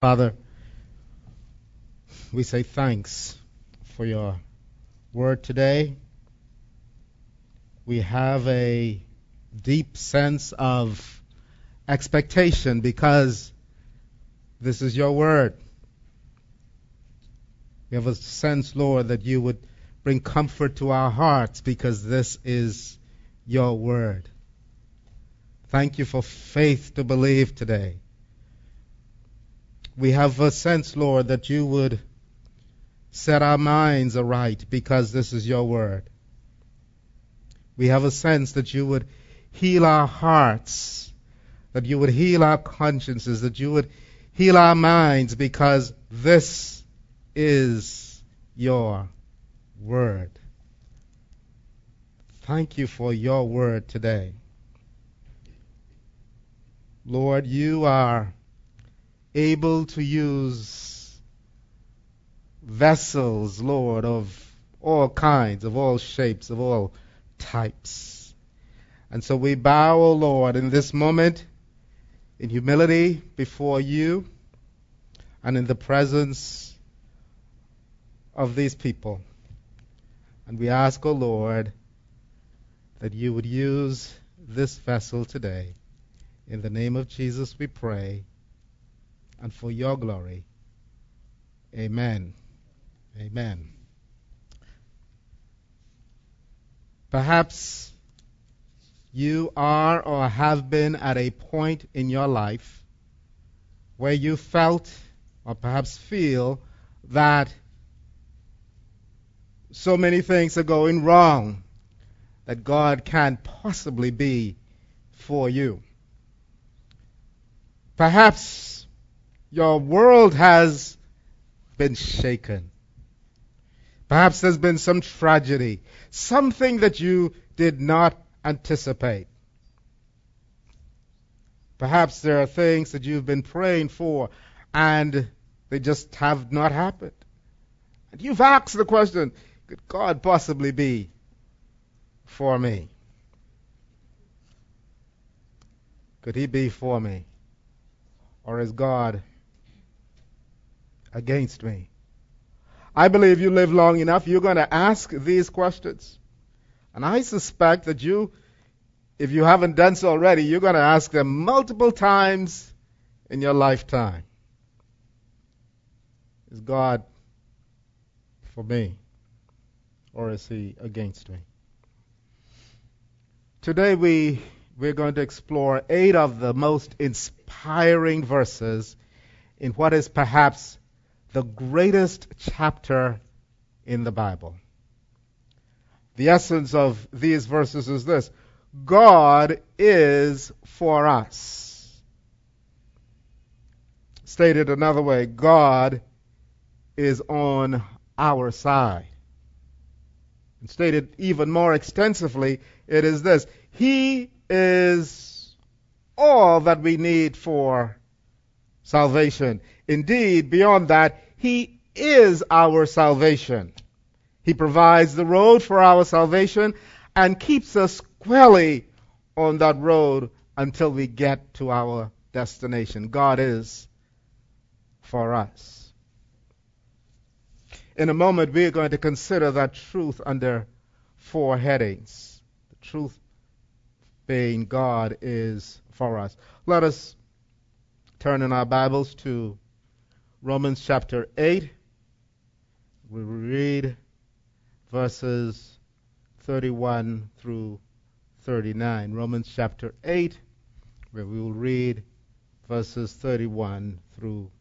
Father, we say thanks for your word today. We have a deep sense of expectation because this is your word. We have a sense, Lord, that you would bring comfort to our hearts because this is your word. Thank you for faith to believe today we have a sense, Lord, that you would set our minds aright because this is your word. We have a sense that you would heal our hearts, that you would heal our consciences, that you would heal our minds because this is your word. Thank you for your word today. Lord, you are able to use vessels, Lord, of all kinds, of all shapes, of all types. And so we bow, O Lord, in this moment in humility before you and in the presence of these people. And we ask, O Lord, that you would use this vessel today. In the name of Jesus we pray and for your glory. Amen. Amen. Perhaps you are or have been at a point in your life where you felt or perhaps feel that so many things are going wrong that God can't possibly be for you. Perhaps your world has been shaken. Perhaps there's been some tragedy, something that you did not anticipate. Perhaps there are things that you've been praying for and they just have not happened. And you've asked the question, could God possibly be for me? Could he be for me? Or is God against me? I believe you live long enough, you're going to ask these questions. And I suspect that you, if you haven't done so already, you're going to ask them multiple times in your lifetime. Is God for me? Or is he against me? Today we, we're going to explore eight of the most inspiring verses in what is perhaps the greatest chapter in the Bible. The essence of these verses is this God is for us. Stated another way, God is on our side. And stated even more extensively, it is this He is all that we need for salvation. Indeed, beyond that, He is our salvation. He provides the road for our salvation and keeps us squarely on that road until we get to our destination. God is for us. In a moment, we are going to consider that truth under four headings. The truth being God is for us. Let us turn in our Bibles to Romans chapter 8. We will read verses 31 through 39. Romans chapter 8, where we will read verses 31 through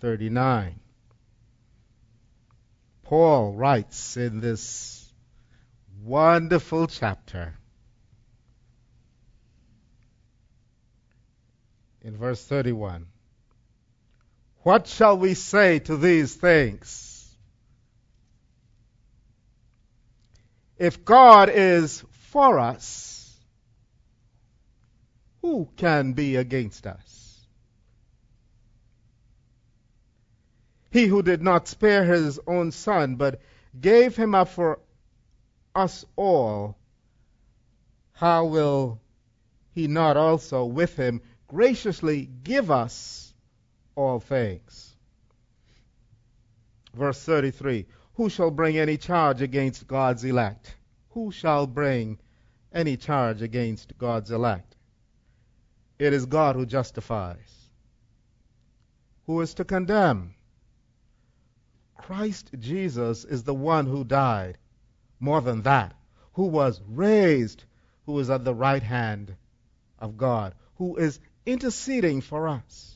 39. Paul writes in this wonderful chapter, in verse 31. What shall we say to these things? If God is for us, who can be against us? He who did not spare his own son, but gave him up for us all, how will he not also with him graciously give us all things. Verse 33 Who shall bring any charge against God's elect? Who shall bring any charge against God's elect? It is God who justifies. Who is to condemn? Christ Jesus is the one who died. More than that, who was raised, who is at the right hand of God, who is interceding for us.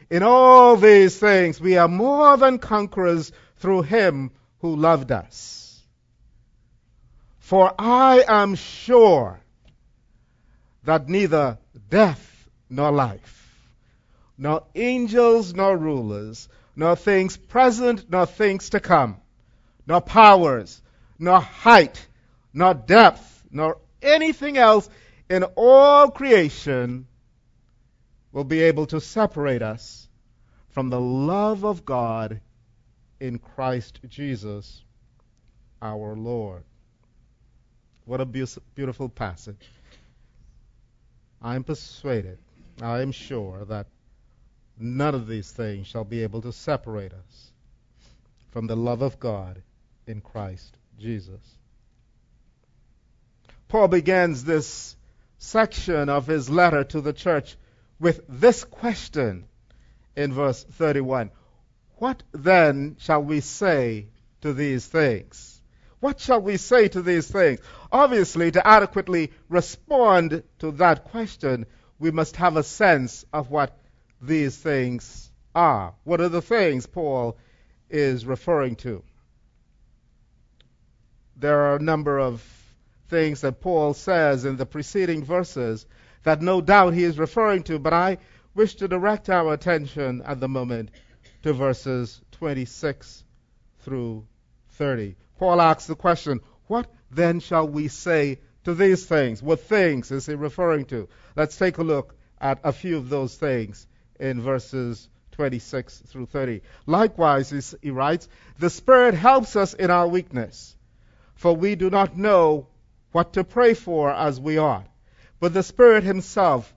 in all these things we are more than conquerors through him who loved us. For I am sure that neither death nor life, nor angels nor rulers, nor things present nor things to come, nor powers, nor height, nor depth, nor anything else in all creation will be able to separate us from the love of God in Christ Jesus our Lord. What a beautiful passage. I am persuaded, I am sure that none of these things shall be able to separate us from the love of God in Christ Jesus. Paul begins this section of his letter to the church with this question in verse 31 What then shall we say to these things? What shall we say to these things? Obviously, to adequately respond to that question, we must have a sense of what these things are. What are the things Paul is referring to? There are a number of things that Paul says in the preceding verses that no doubt he is referring to, but I wish to direct our attention at the moment to verses 26 through 30. Paul asks the question, What then shall we say to these things? What things is he referring to? Let's take a look at a few of those things in verses 26 through 30. Likewise, he writes, The Spirit helps us in our weakness, for we do not know what to pray for as we ought but the Spirit Himself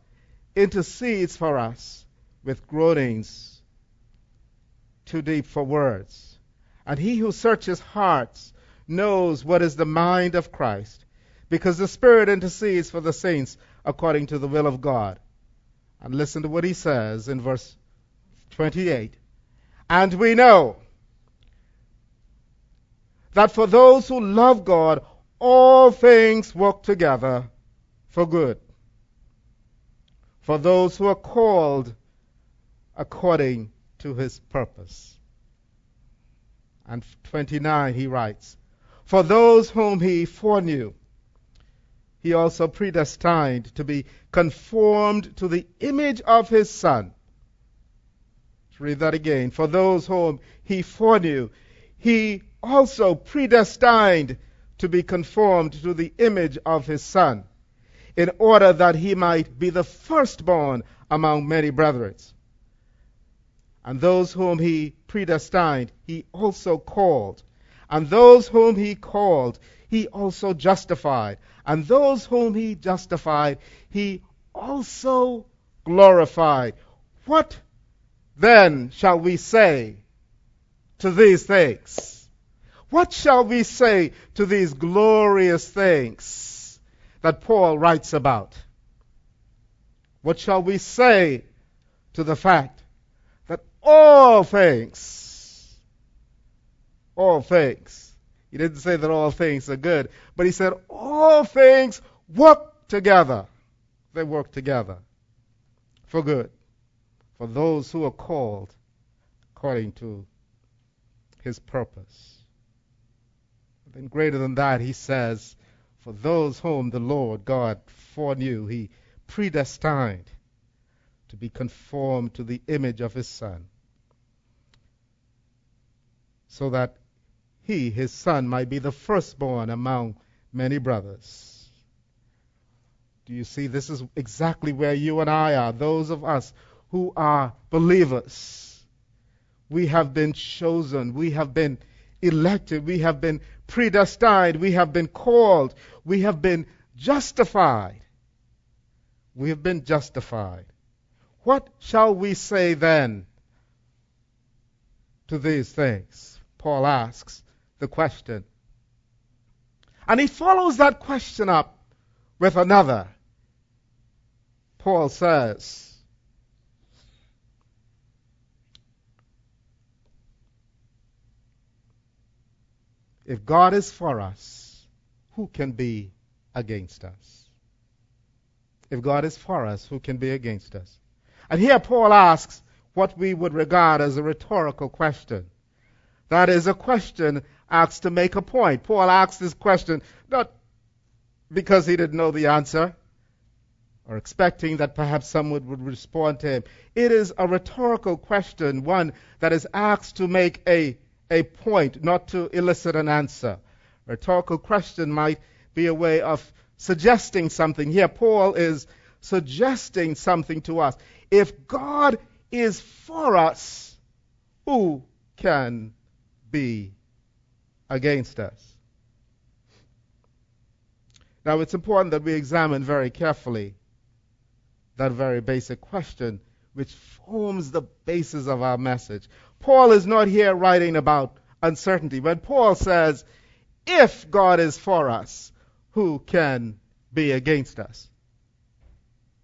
intercedes for us with groanings too deep for words. And He who searches hearts knows what is the mind of Christ, because the Spirit intercedes for the saints according to the will of God. And listen to what He says in verse 28. And we know that for those who love God, all things work together for good. For those who are called according to his purpose. And 29 he writes, For those whom he foreknew, he also predestined to be conformed to the image of his Son. Let's read that again. For those whom he foreknew, he also predestined to be conformed to the image of his Son in order that he might be the firstborn among many brethren. And those whom he predestined, he also called. And those whom he called, he also justified. And those whom he justified, he also glorified. What then shall we say to these things? What shall we say to these glorious things? That Paul writes about. What shall we say to the fact that all things, all things, he didn't say that all things are good, but he said all things work together. They work together for good, for those who are called according to his purpose. Then greater than that, he says, for those whom the Lord God foreknew, he predestined to be conformed to the image of his Son, so that he, his Son, might be the firstborn among many brothers. Do you see? This is exactly where you and I are, those of us who are believers. We have been chosen, we have been elected, we have been predestined, we have been called, we have been justified. We have been justified. What shall we say then to these things? Paul asks the question. And he follows that question up with another. Paul says, If God is for us, who can be against us? If God is for us, who can be against us? And here Paul asks what we would regard as a rhetorical question. That is a question asked to make a point. Paul asks this question not because he didn't know the answer or expecting that perhaps someone would respond to him. It is a rhetorical question, one that is asked to make a, a point, not to elicit an answer. A rhetorical question might be a way of suggesting something. Here, Paul is suggesting something to us. If God is for us, who can be against us? Now, it's important that we examine very carefully that very basic question, which forms the basis of our message. Paul is not here writing about uncertainty. When Paul says, if God is for us, who can be against us?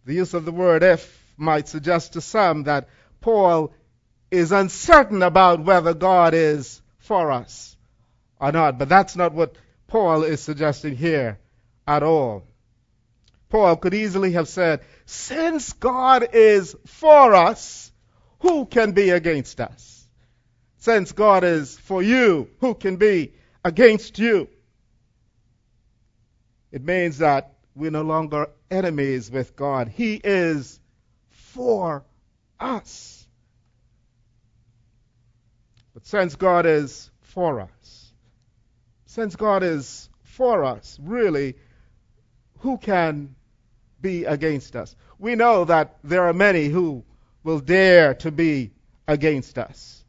The use of the word if might suggest to some that Paul is uncertain about whether God is for us or not. But that's not what Paul is suggesting here at all. Paul could easily have said, Since God is for us, who can be against us? Since God is for you, who can be against you? It means that we're no longer enemies with God. He is for us. But since God is for us, since God is for us, really, who can be against us? We know that there are many who will dare to be against us.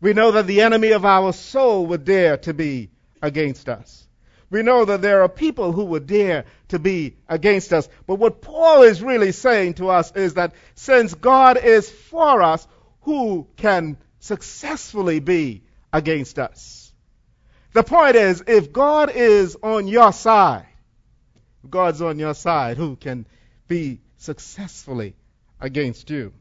We know that the enemy of our soul would dare to be against us. We know that there are people who would dare to be against us. But what Paul is really saying to us is that since God is for us, who can successfully be against us? The point is, if God is on your side, God's on your side, who can be successfully against you?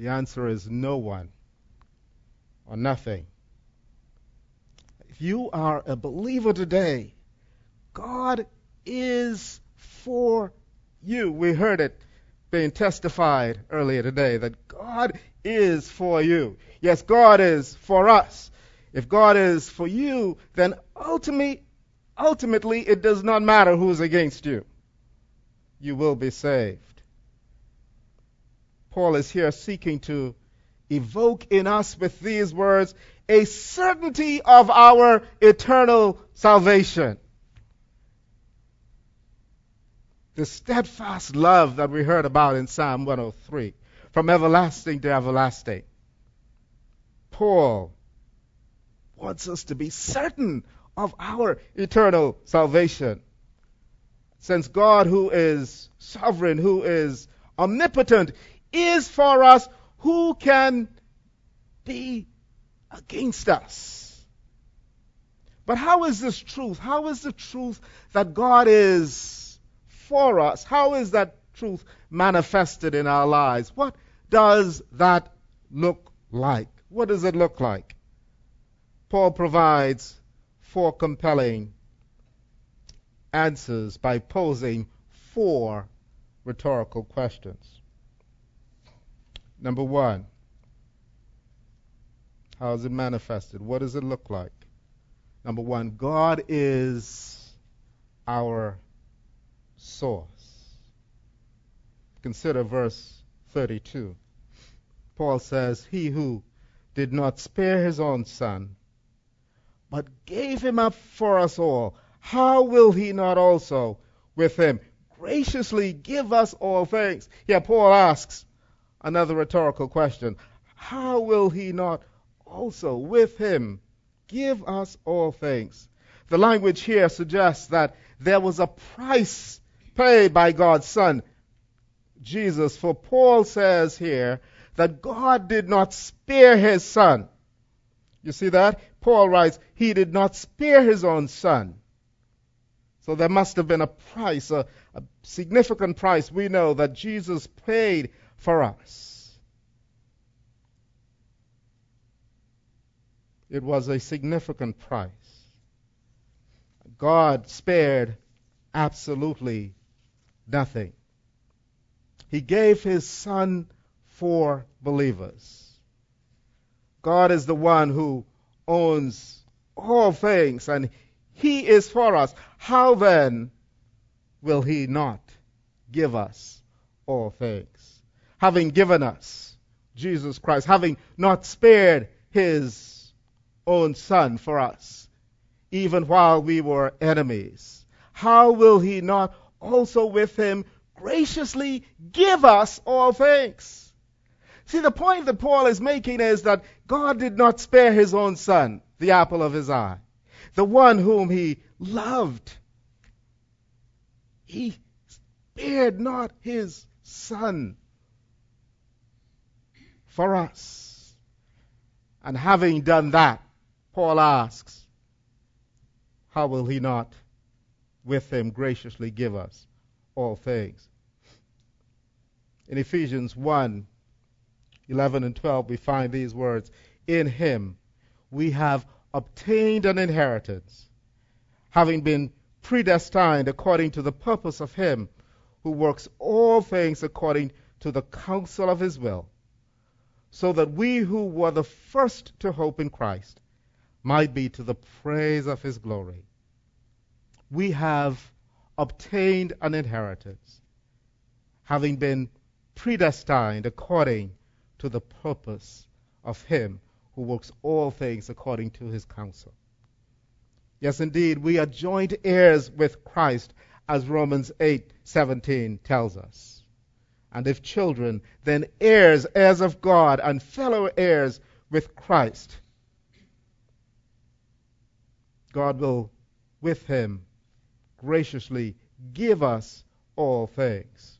The answer is no one or nothing. If you are a believer today, God is for you. We heard it being testified earlier today that God is for you. Yes, God is for us. If God is for you, then ultimately, ultimately it does not matter who's against you. You will be saved. Paul is here seeking to evoke in us with these words a certainty of our eternal salvation. The steadfast love that we heard about in Psalm 103, from everlasting to everlasting. Paul wants us to be certain of our eternal salvation. Since God, who is sovereign, who is omnipotent, is for us, who can be against us? But how is this truth? How is the truth that God is for us? How is that truth manifested in our lives? What does that look like? What does it look like? Paul provides four compelling answers by posing four rhetorical questions. Number one, how is it manifested? What does it look like? Number one, God is our source. Consider verse 32. Paul says, He who did not spare his own son, but gave him up for us all, how will he not also with him graciously give us all things? Here, Paul asks another rhetorical question How will he not also with him give us all things? The language here suggests that there was a price paid by God's Son, Jesus. For Paul says here that God did not spare his Son. You see that? Paul writes, He did not spare his own Son. So there must have been a price, a, a significant price we know that Jesus paid for us. It was a significant price. God spared absolutely nothing. He gave his son for believers. God is the one who owns all things and he is for us. How then will he not give us all things? Having given us Jesus Christ, having not spared his own son for us, even while we were enemies, how will he not also with him graciously give us all things? See, the point that Paul is making is that God did not spare his own son, the apple of his eye, the one whom he loved. He spared not his son for us. And having done that, Paul asks, how will he not with him graciously give us all things? In Ephesians 1 11 and 12, we find these words In him we have obtained an inheritance, having been predestined according to the purpose of him who works all things according to the counsel of his will, so that we who were the first to hope in Christ might be to the praise of his glory. We have obtained an inheritance, having been predestined according to the purpose of him who works all things according to his counsel. Yes, indeed, we are joint heirs with Christ, as Romans 8:17 tells us. And if children, then heirs, heirs of God, and fellow heirs with Christ. God will, with him, graciously give us all things.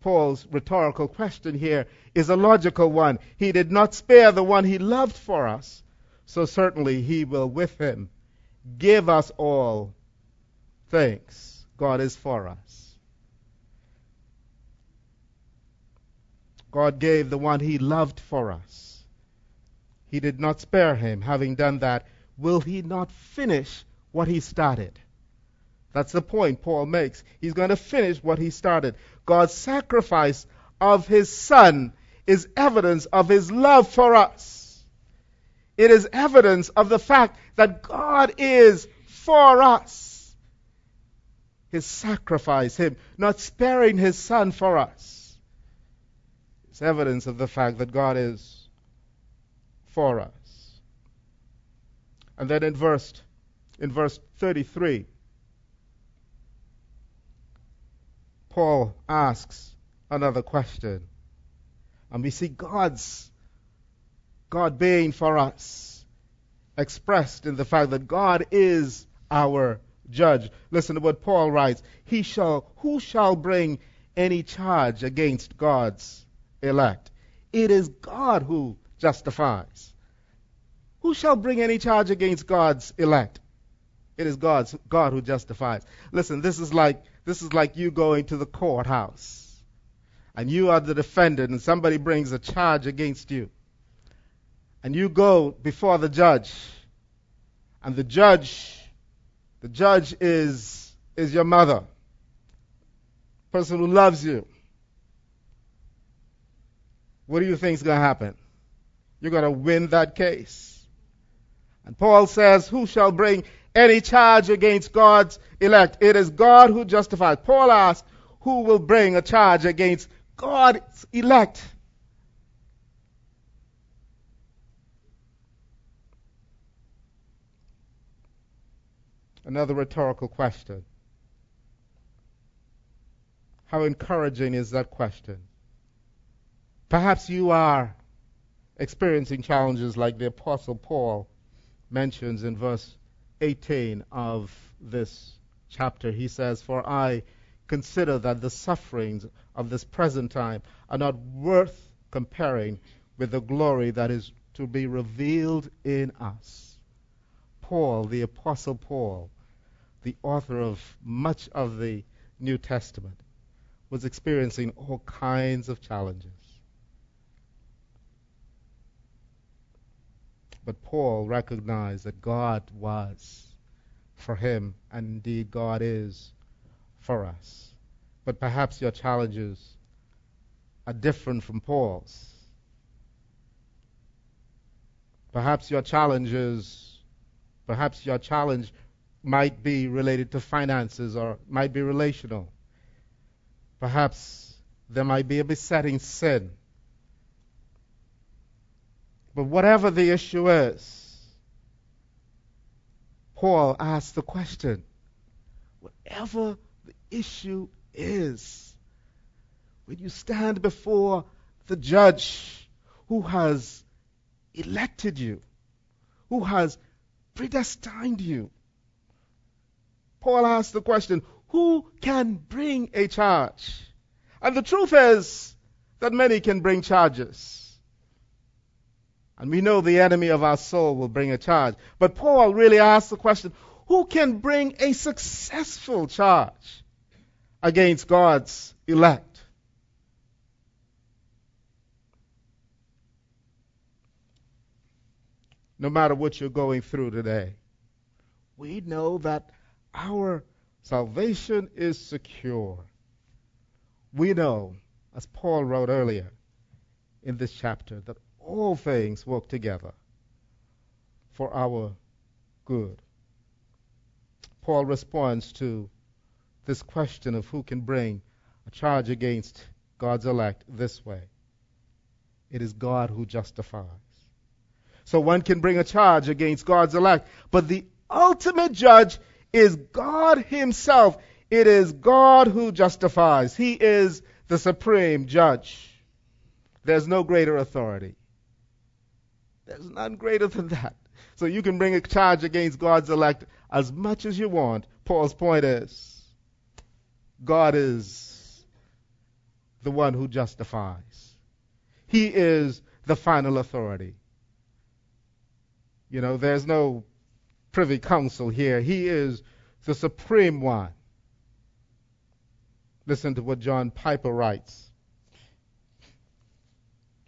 Paul's rhetorical question here is a logical one. He did not spare the one he loved for us, so certainly he will with him give us all things. God is for us. God gave the one he loved for us. He did not spare him. Having done that, will he not finish what he started? That's the point Paul makes. He's going to finish what he started. God's sacrifice of his son is evidence of his love for us. It is evidence of the fact that God is for us. His sacrifice, him not sparing his son for us, is evidence of the fact that God is for us. And then in verse in verse 33 Paul asks another question. And we see God's, God being for us, expressed in the fact that God is our judge. Listen to what Paul writes. He shall, who shall bring any charge against God's elect? It is God who justifies. Who shall bring any charge against God's elect? It is God's, God who justifies. Listen, this is like this is like you going to the courthouse and you are the defendant and somebody brings a charge against you. And you go before the judge and the judge the judge is is your mother. Person who loves you. What do you think is going to happen? You're going to win that case. And Paul says, Who shall bring any charge against God's elect? It is God who justifies. Paul asks, Who will bring a charge against God's elect? Another rhetorical question. How encouraging is that question? Perhaps you are experiencing challenges like the Apostle Paul mentions in verse 18 of this chapter. He says, For I consider that the sufferings of this present time are not worth comparing with the glory that is to be revealed in us. Paul, the Apostle Paul, the author of much of the New Testament, was experiencing all kinds of challenges. But Paul recognized that God was for him, and indeed God is for us. But perhaps your challenges are different from Paul's. Perhaps your challenges, perhaps your challenge might be related to finances or might be relational. Perhaps there might be a besetting sin. But whatever the issue is, Paul asks the question whatever the issue is, when you stand before the judge who has elected you, who has predestined you, Paul asks the question who can bring a charge? And the truth is that many can bring charges. And we know the enemy of our soul will bring a charge. But Paul really asks the question who can bring a successful charge against God's elect? No matter what you're going through today, we know that our Salvation is secure. We know, as Paul wrote earlier in this chapter, that all things work together for our good. Paul responds to this question of who can bring a charge against God's elect this way it is God who justifies. So one can bring a charge against God's elect, but the ultimate judge is God Himself. It is God who justifies. He is the supreme judge. There's no greater authority. There's none greater than that. So you can bring a charge against God's elect as much as you want. Paul's point is God is the one who justifies, He is the final authority. You know, there's no privy council here. He is the supreme one. Listen to what John Piper writes.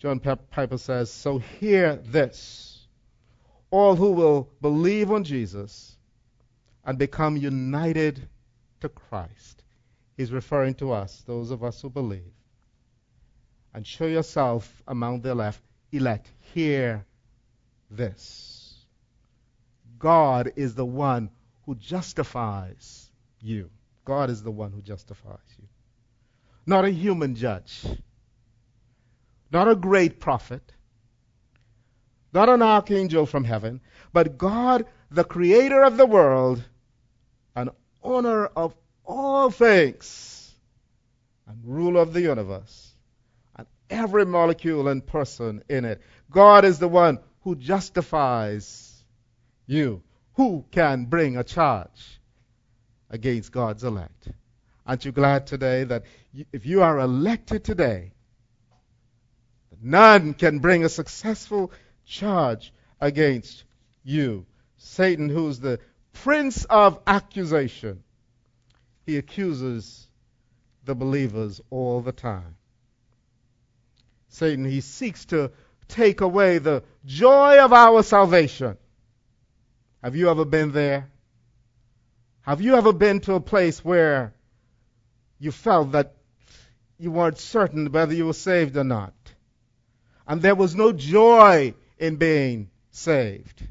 John Piper says, So hear this. All who will believe on Jesus and become united to Christ. He's referring to us, those of us who believe. And show yourself among the elect. elect. Hear this. God is the one who justifies you. God is the one who justifies you. Not a human judge. Not a great prophet. Not an archangel from heaven. But God, the creator of the world, and owner of all things, and ruler of the universe, and every molecule and person in it. God is the one who justifies you. Who can bring a charge against God's elect? Aren't you glad today that if you are elected today, none can bring a successful charge against you? Satan, who's the prince of accusation, he accuses the believers all the time. Satan, he seeks to take away the joy of our salvation. Have you ever been there? Have you ever been to a place where you felt that you weren't certain whether you were saved or not? And there was no joy in being saved.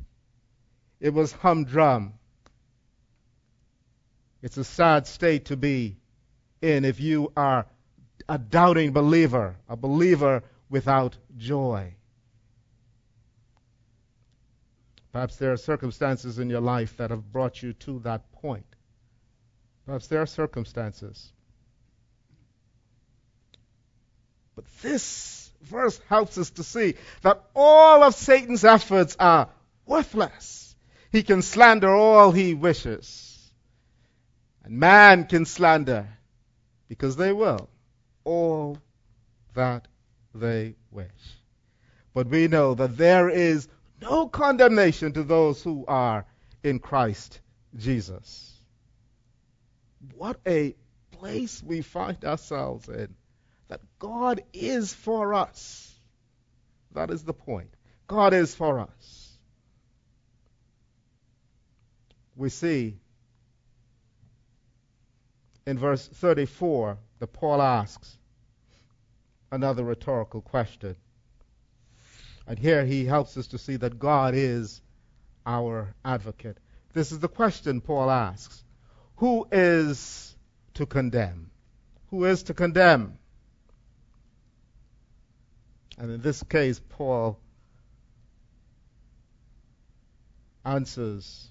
it was humdrum. It's a sad state to be in if you are a doubting believer, a believer without joy. Perhaps there are circumstances in your life that have brought you to that point. Perhaps there are circumstances. But this verse helps us to see that all of Satan's efforts are worthless. He can slander all he wishes. And man can slander, because they will, all that they wish. But we know that there is no condemnation to those who are in Christ Jesus. What a place we find ourselves in. That God is for us. That is the point. God is for us. We see in verse 34 that Paul asks another rhetorical question. And here he helps us to see that God is our advocate. This is the question Paul asks Who is to condemn? Who is to condemn? And in this case, Paul answers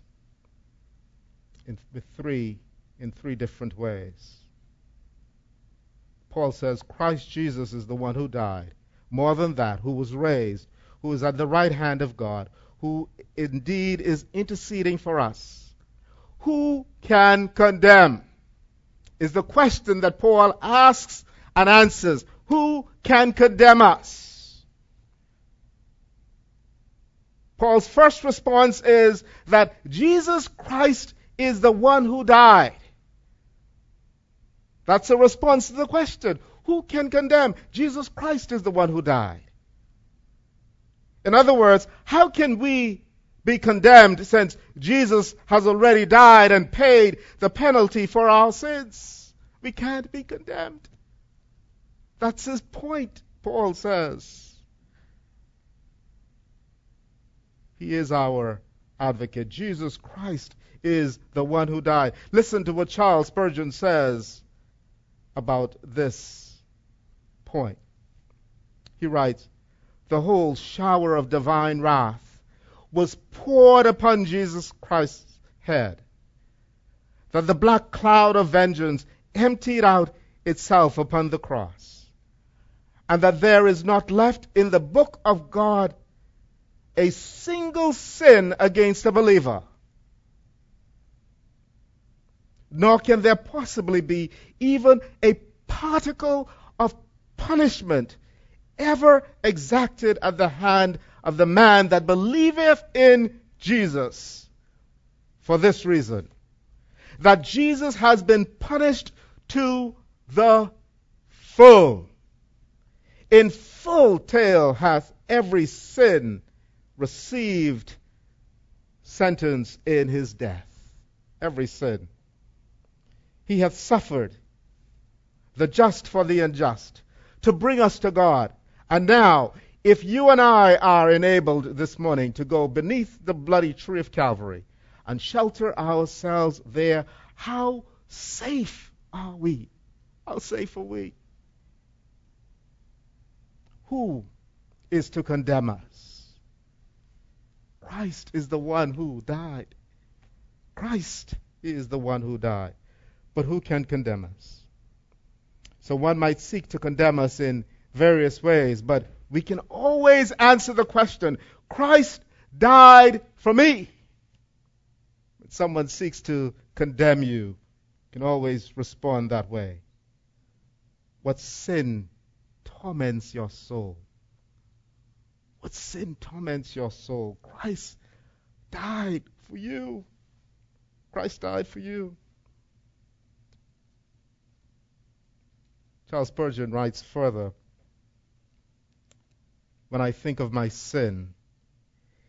in, three in three different ways. Paul says Christ Jesus is the one who died. More than that, who was raised, who is at the right hand of God, who indeed is interceding for us. Who can condemn? Is the question that Paul asks and answers. Who can condemn us? Paul's first response is that Jesus Christ is the one who died. That's a response to the question who can condemn? Jesus Christ is the one who died. In other words, how can we be condemned since Jesus has already died and paid the penalty for our sins? We can't be condemned. That's his point, Paul says. He is our advocate. Jesus Christ is the one who died. Listen to what Charles Spurgeon says about this point. He writes, The whole shower of divine wrath was poured upon Jesus Christ's head, that the black cloud of vengeance emptied out itself upon the cross, and that there is not left in the book of God a single sin against a believer nor can there possibly be even a particle of punishment ever exacted at the hand of the man that believeth in Jesus. For this reason, that Jesus has been punished to the full. In full tale hath every sin received sentence in his death. Every sin. He hath suffered the just for the unjust to bring us to God. And now, if you and I are enabled this morning to go beneath the bloody tree of Calvary and shelter ourselves there, how safe are we? How safe are we? Who is to condemn us? Christ is the one who died. Christ is the one who died but who can condemn us? So one might seek to condemn us in various ways, but we can always answer the question Christ died for me. When someone seeks to condemn you, you can always respond that way. What sin torments your soul? What sin torments your soul? Christ died for you. Christ died for you. Charles Spurgeon writes further When I think of my sin,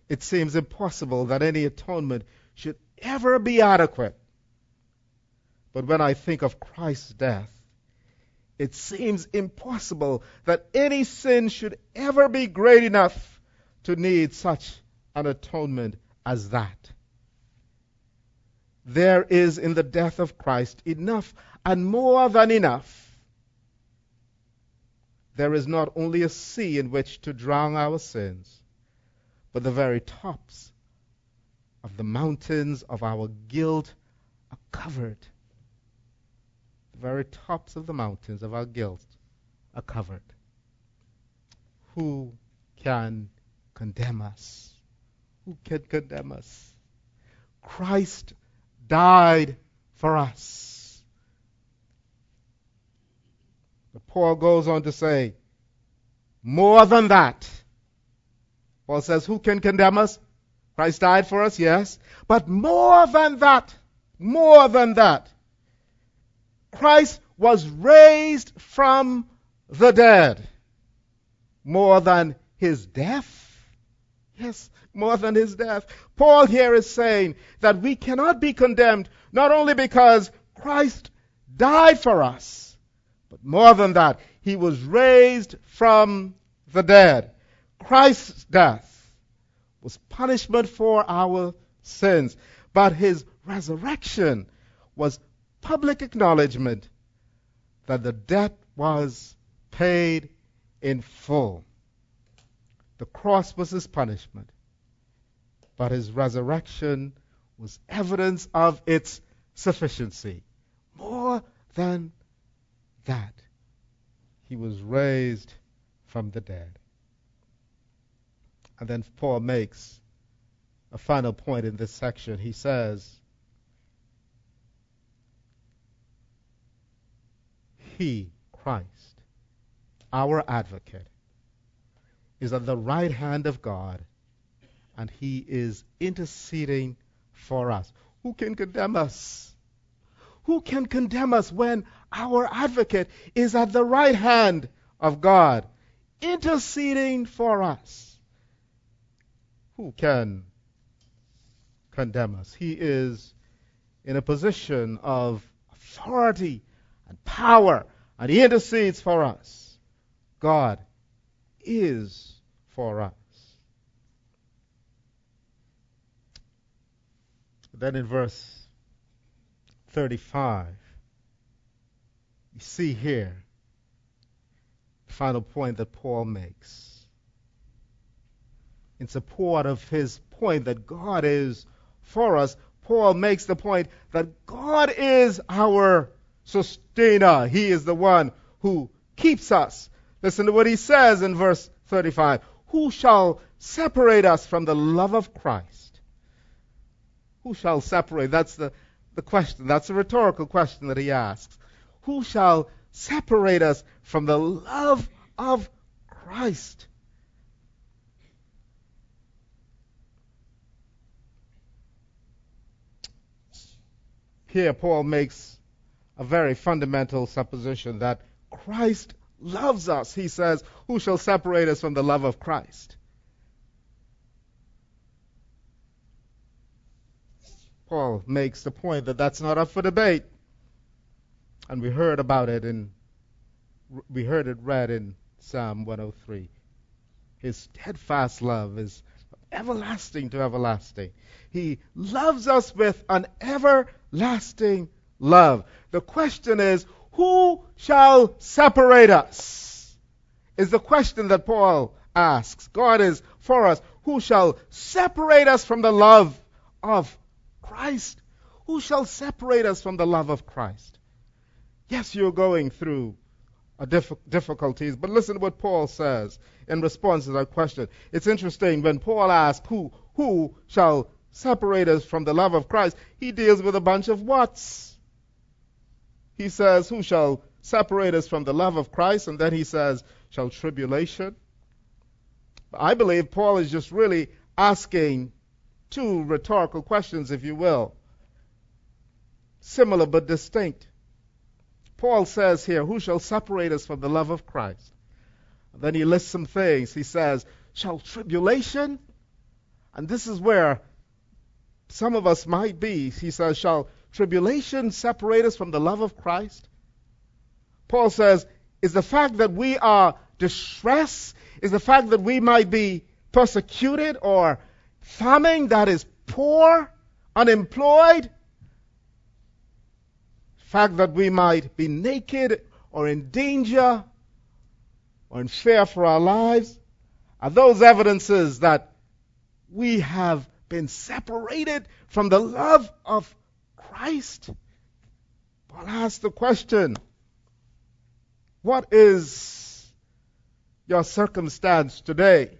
it seems impossible that any atonement should ever be adequate. But when I think of Christ's death, it seems impossible that any sin should ever be great enough to need such an atonement as that. there is in the death of Christ enough and more than enough. There is not only a sea in which to drown our sins, but the very tops of the mountains of our guilt are covered. The very tops of the mountains of our guilt are covered. Who can condemn us? Who can condemn us? Christ died for us. But Paul goes on to say, more than that. Paul says, Who can condemn us? Christ died for us, yes. But more than that, more than that, Christ was raised from the dead. More than his death. Yes, more than his death. Paul here is saying that we cannot be condemned not only because Christ died for us, but more than that, he was raised from the dead. Christ's death was punishment for our sins, but his resurrection was public acknowledgement that the debt was paid in full. The cross was his punishment, but his resurrection was evidence of its sufficiency. More than that, he was raised from the dead. And then Paul makes a final point in this section. He says, He, Christ, our advocate, is at the right hand of God, and He is interceding for us. Who can condemn us? Who can condemn us when our advocate is at the right hand of God, interceding for us? who can condemn us? He is in a position of authority and power, and he intercedes for us. God is for us. Then in verse 35, you see here the final point that Paul makes in support of his point that God is for us, Paul makes the point that God is our sustainer. He is the one who keeps us. Listen to what he says in verse 35. Who shall separate us from the love of Christ? Who shall separate? That's the, the question. That's a rhetorical question that he asks. Who shall separate us from the love of Christ? Here, Paul makes a very fundamental supposition that Christ loves us. He says, Who shall separate us from the love of Christ? Paul makes the point that that's not up for debate. And we heard about it in, we heard it read in Psalm 103. His steadfast love is everlasting to everlasting. He loves us with an everlasting love. The question is, who shall separate us? Is the question that Paul asks. God is for us. Who shall separate us from the love of Christ? Who shall separate us from the love of Christ? Yes, you're going through diff- difficulties, but listen to what Paul says in response to that question. It's interesting when Paul asks, Who, who shall separate us from the love of Christ? He deals with a bunch of whats. He says, Who shall separate us from the love of Christ? And then he says, Shall tribulation? I believe Paul is just really asking two rhetorical questions, if you will, similar but distinct. Paul says here, Who shall separate us from the love of Christ? And Then he lists some things. He says, Shall tribulation? And this is where some of us might be. He says, Shall tribulation separate us from the love of Christ? Paul says, Is the fact that we are distressed, is the fact that we might be persecuted or famine, that is poor, unemployed, fact that we might be naked or in danger or in fear for our lives, are those evidences that we have been separated from the love of Christ? Paul asks the question What is your circumstance today?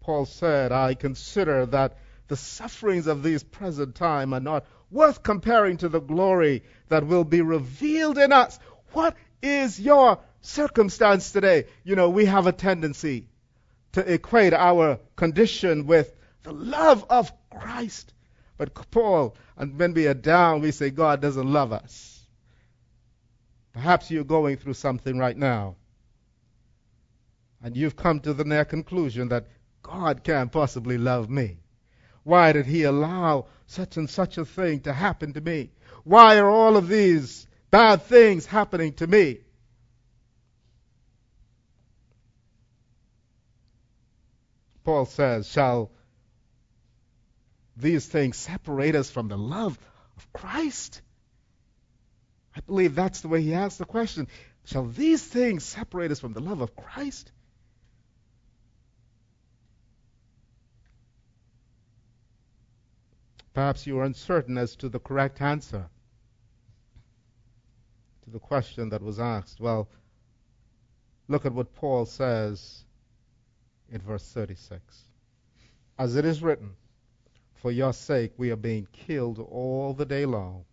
Paul said, I consider that the sufferings of this present time are not worth comparing to the glory that will be revealed in us. What is your circumstance today? You know, we have a tendency to equate our condition with the love of Christ. But Paul, and when we are down, we say God doesn't love us. Perhaps you're going through something right now. And you've come to the near conclusion that God can't possibly love me. Why did he allow such and such a thing to happen to me? Why are all of these bad things happening to me? Paul says, Shall these things separate us from the love of Christ? I believe that's the way he asked the question. Shall these things separate us from the love of Christ? Perhaps you are uncertain as to the correct answer to the question that was asked. Well, look at what Paul says in verse 36. As it is written, For your sake we are being killed all the day long.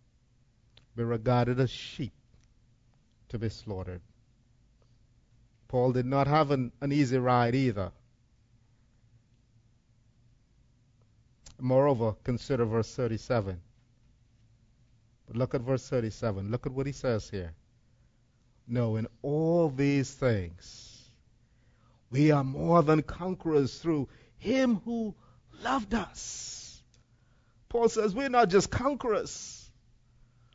We're regarded as sheep to be slaughtered. Paul did not have an, an easy ride either. Moreover, consider verse 37. But look at verse 37. Look at what he says here. No, in all these things, we are more than conquerors through him who loved us. Paul says we're not just conquerors.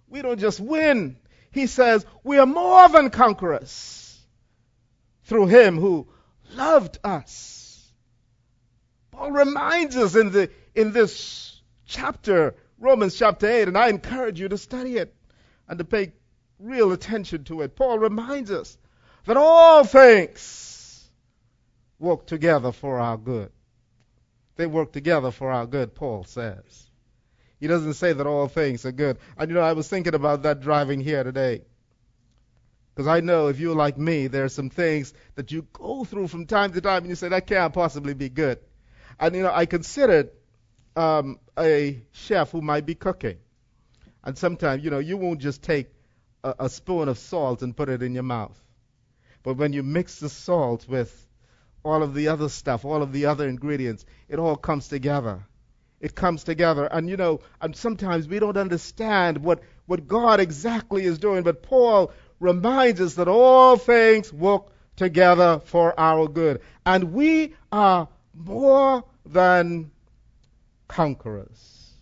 We don't just win. He says we are more than conquerors through him who loved us. Paul reminds us in the in this chapter, Romans chapter 8, and I encourage you to study it and to pay real attention to it. Paul reminds us that all things work together for our good. They work together for our good, Paul says. He doesn't say that all things are good. And you know, I was thinking about that driving here today. Because I know if you're like me, there are some things that you go through from time to time and you say, that can't possibly be good. And you know, I considered um, a chef who might be cooking. And sometimes, you know, you won't just take a, a spoon of salt and put it in your mouth. But when you mix the salt with all of the other stuff, all of the other ingredients, it all comes together. It comes together. And you know, and sometimes we don't understand what, what God exactly is doing, but Paul reminds us that all things work together for our good. And we are more than conquerors.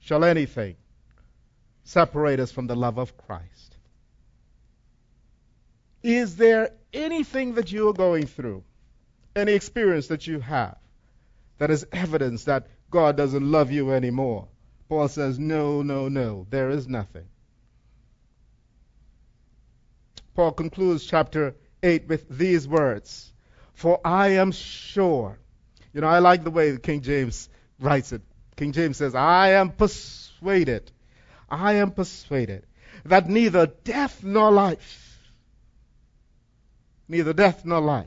Shall anything separate us from the love of Christ? Is there anything that you are going through, any experience that you have, that is evidence that God doesn't love you anymore? Paul says, No, no, no, there is nothing. Paul concludes chapter 8 with these words For I am sure you know, I like the way the King James writes it. King James says, I am persuaded, I am persuaded that neither death nor life, neither death nor life,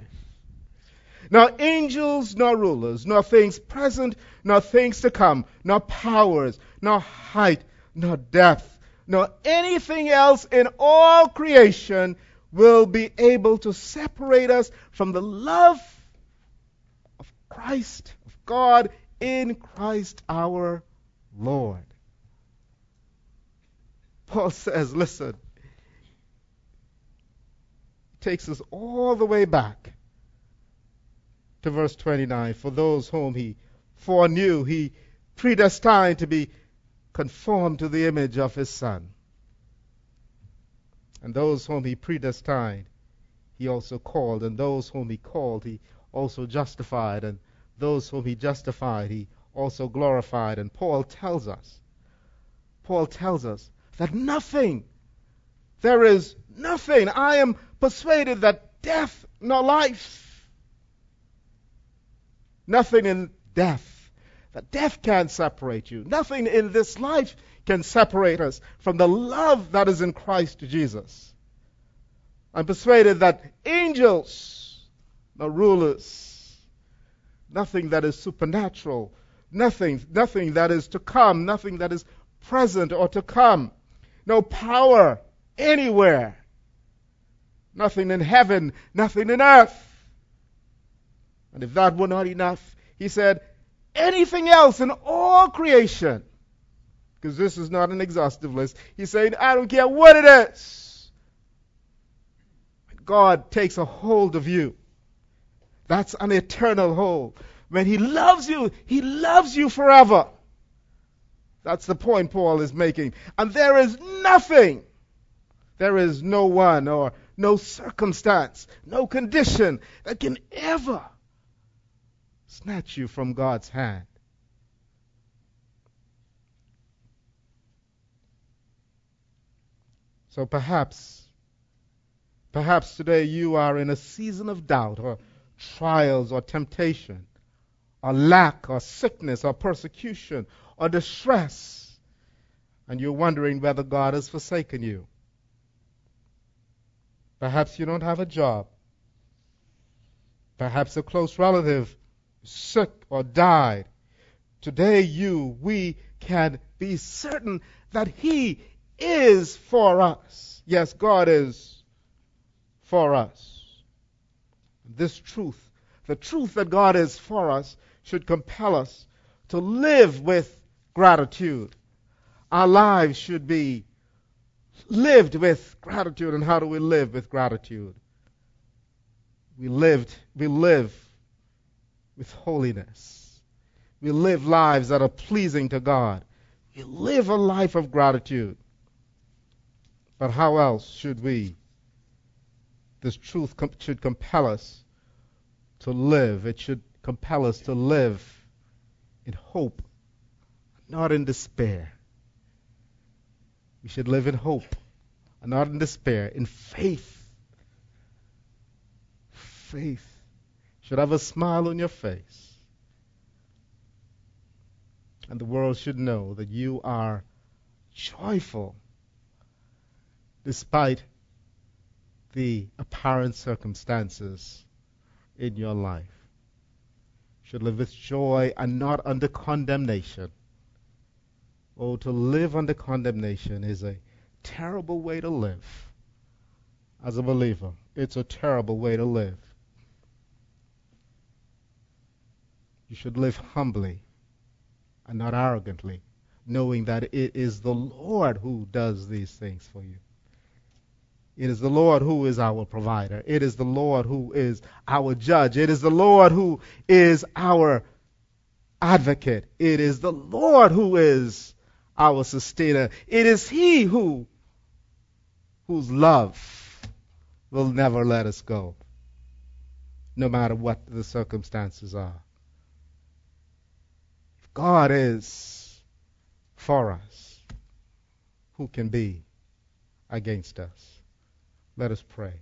nor angels nor rulers, nor things present, nor things to come, nor powers, nor height, nor depth, nor anything else in all creation will be able to separate us from the love of Christ, of God in Christ our Lord. Paul says, listen, takes us all the way back to verse 29. For those whom he foreknew, he predestined to be conformed to the image of his Son. And those whom he predestined, he also called. And those whom he called, he also justified, and those whom he justified, he also glorified. And Paul tells us, Paul tells us that nothing, there is nothing, I am persuaded that death nor life, nothing in death, that death can't separate you. Nothing in this life can separate us from the love that is in Christ Jesus. I'm persuaded that angels, the rulers, nothing that is supernatural, nothing, nothing that is to come, nothing that is present or to come, no power anywhere, nothing in heaven, nothing in earth. And if that were not enough, he said, anything else in all creation, because this is not an exhaustive list, he's saying, I don't care what it is. God takes a hold of you. That's an eternal hold. When He loves you, He loves you forever. That's the point Paul is making. And there is nothing, there is no one or no circumstance, no condition that can ever snatch you from God's hand. So perhaps, perhaps today you are in a season of doubt or trials or temptation or lack or sickness or persecution or distress, and you're wondering whether God has forsaken you. Perhaps you don't have a job. Perhaps a close relative sick or died. Today, you, we can be certain that He is for us. Yes, God is for us. This truth, the truth that God is for us, should compel us to live with gratitude. Our lives should be lived with gratitude. And how do we live with gratitude? We lived, we live with holiness. We live lives that are pleasing to God. We live a life of gratitude. But how else should we? This truth com- should compel us to live. It should compel us to live in hope, not in despair. We should live in hope and not in despair, in faith. Faith should have a smile on your face. And the world should know that you are joyful despite the apparent circumstances in your life. Should live with joy and not under condemnation. Oh, to live under condemnation is a terrible way to live. As a believer, it's a terrible way to live. You should live humbly and not arrogantly, knowing that it is the Lord who does these things for you. It is the Lord who is our provider. It is the Lord who is our judge. It is the Lord who is our advocate. It is the Lord who is our sustainer. It is He who whose love will never let us go, no matter what the circumstances are. God is for us, who can be against us? Let us pray.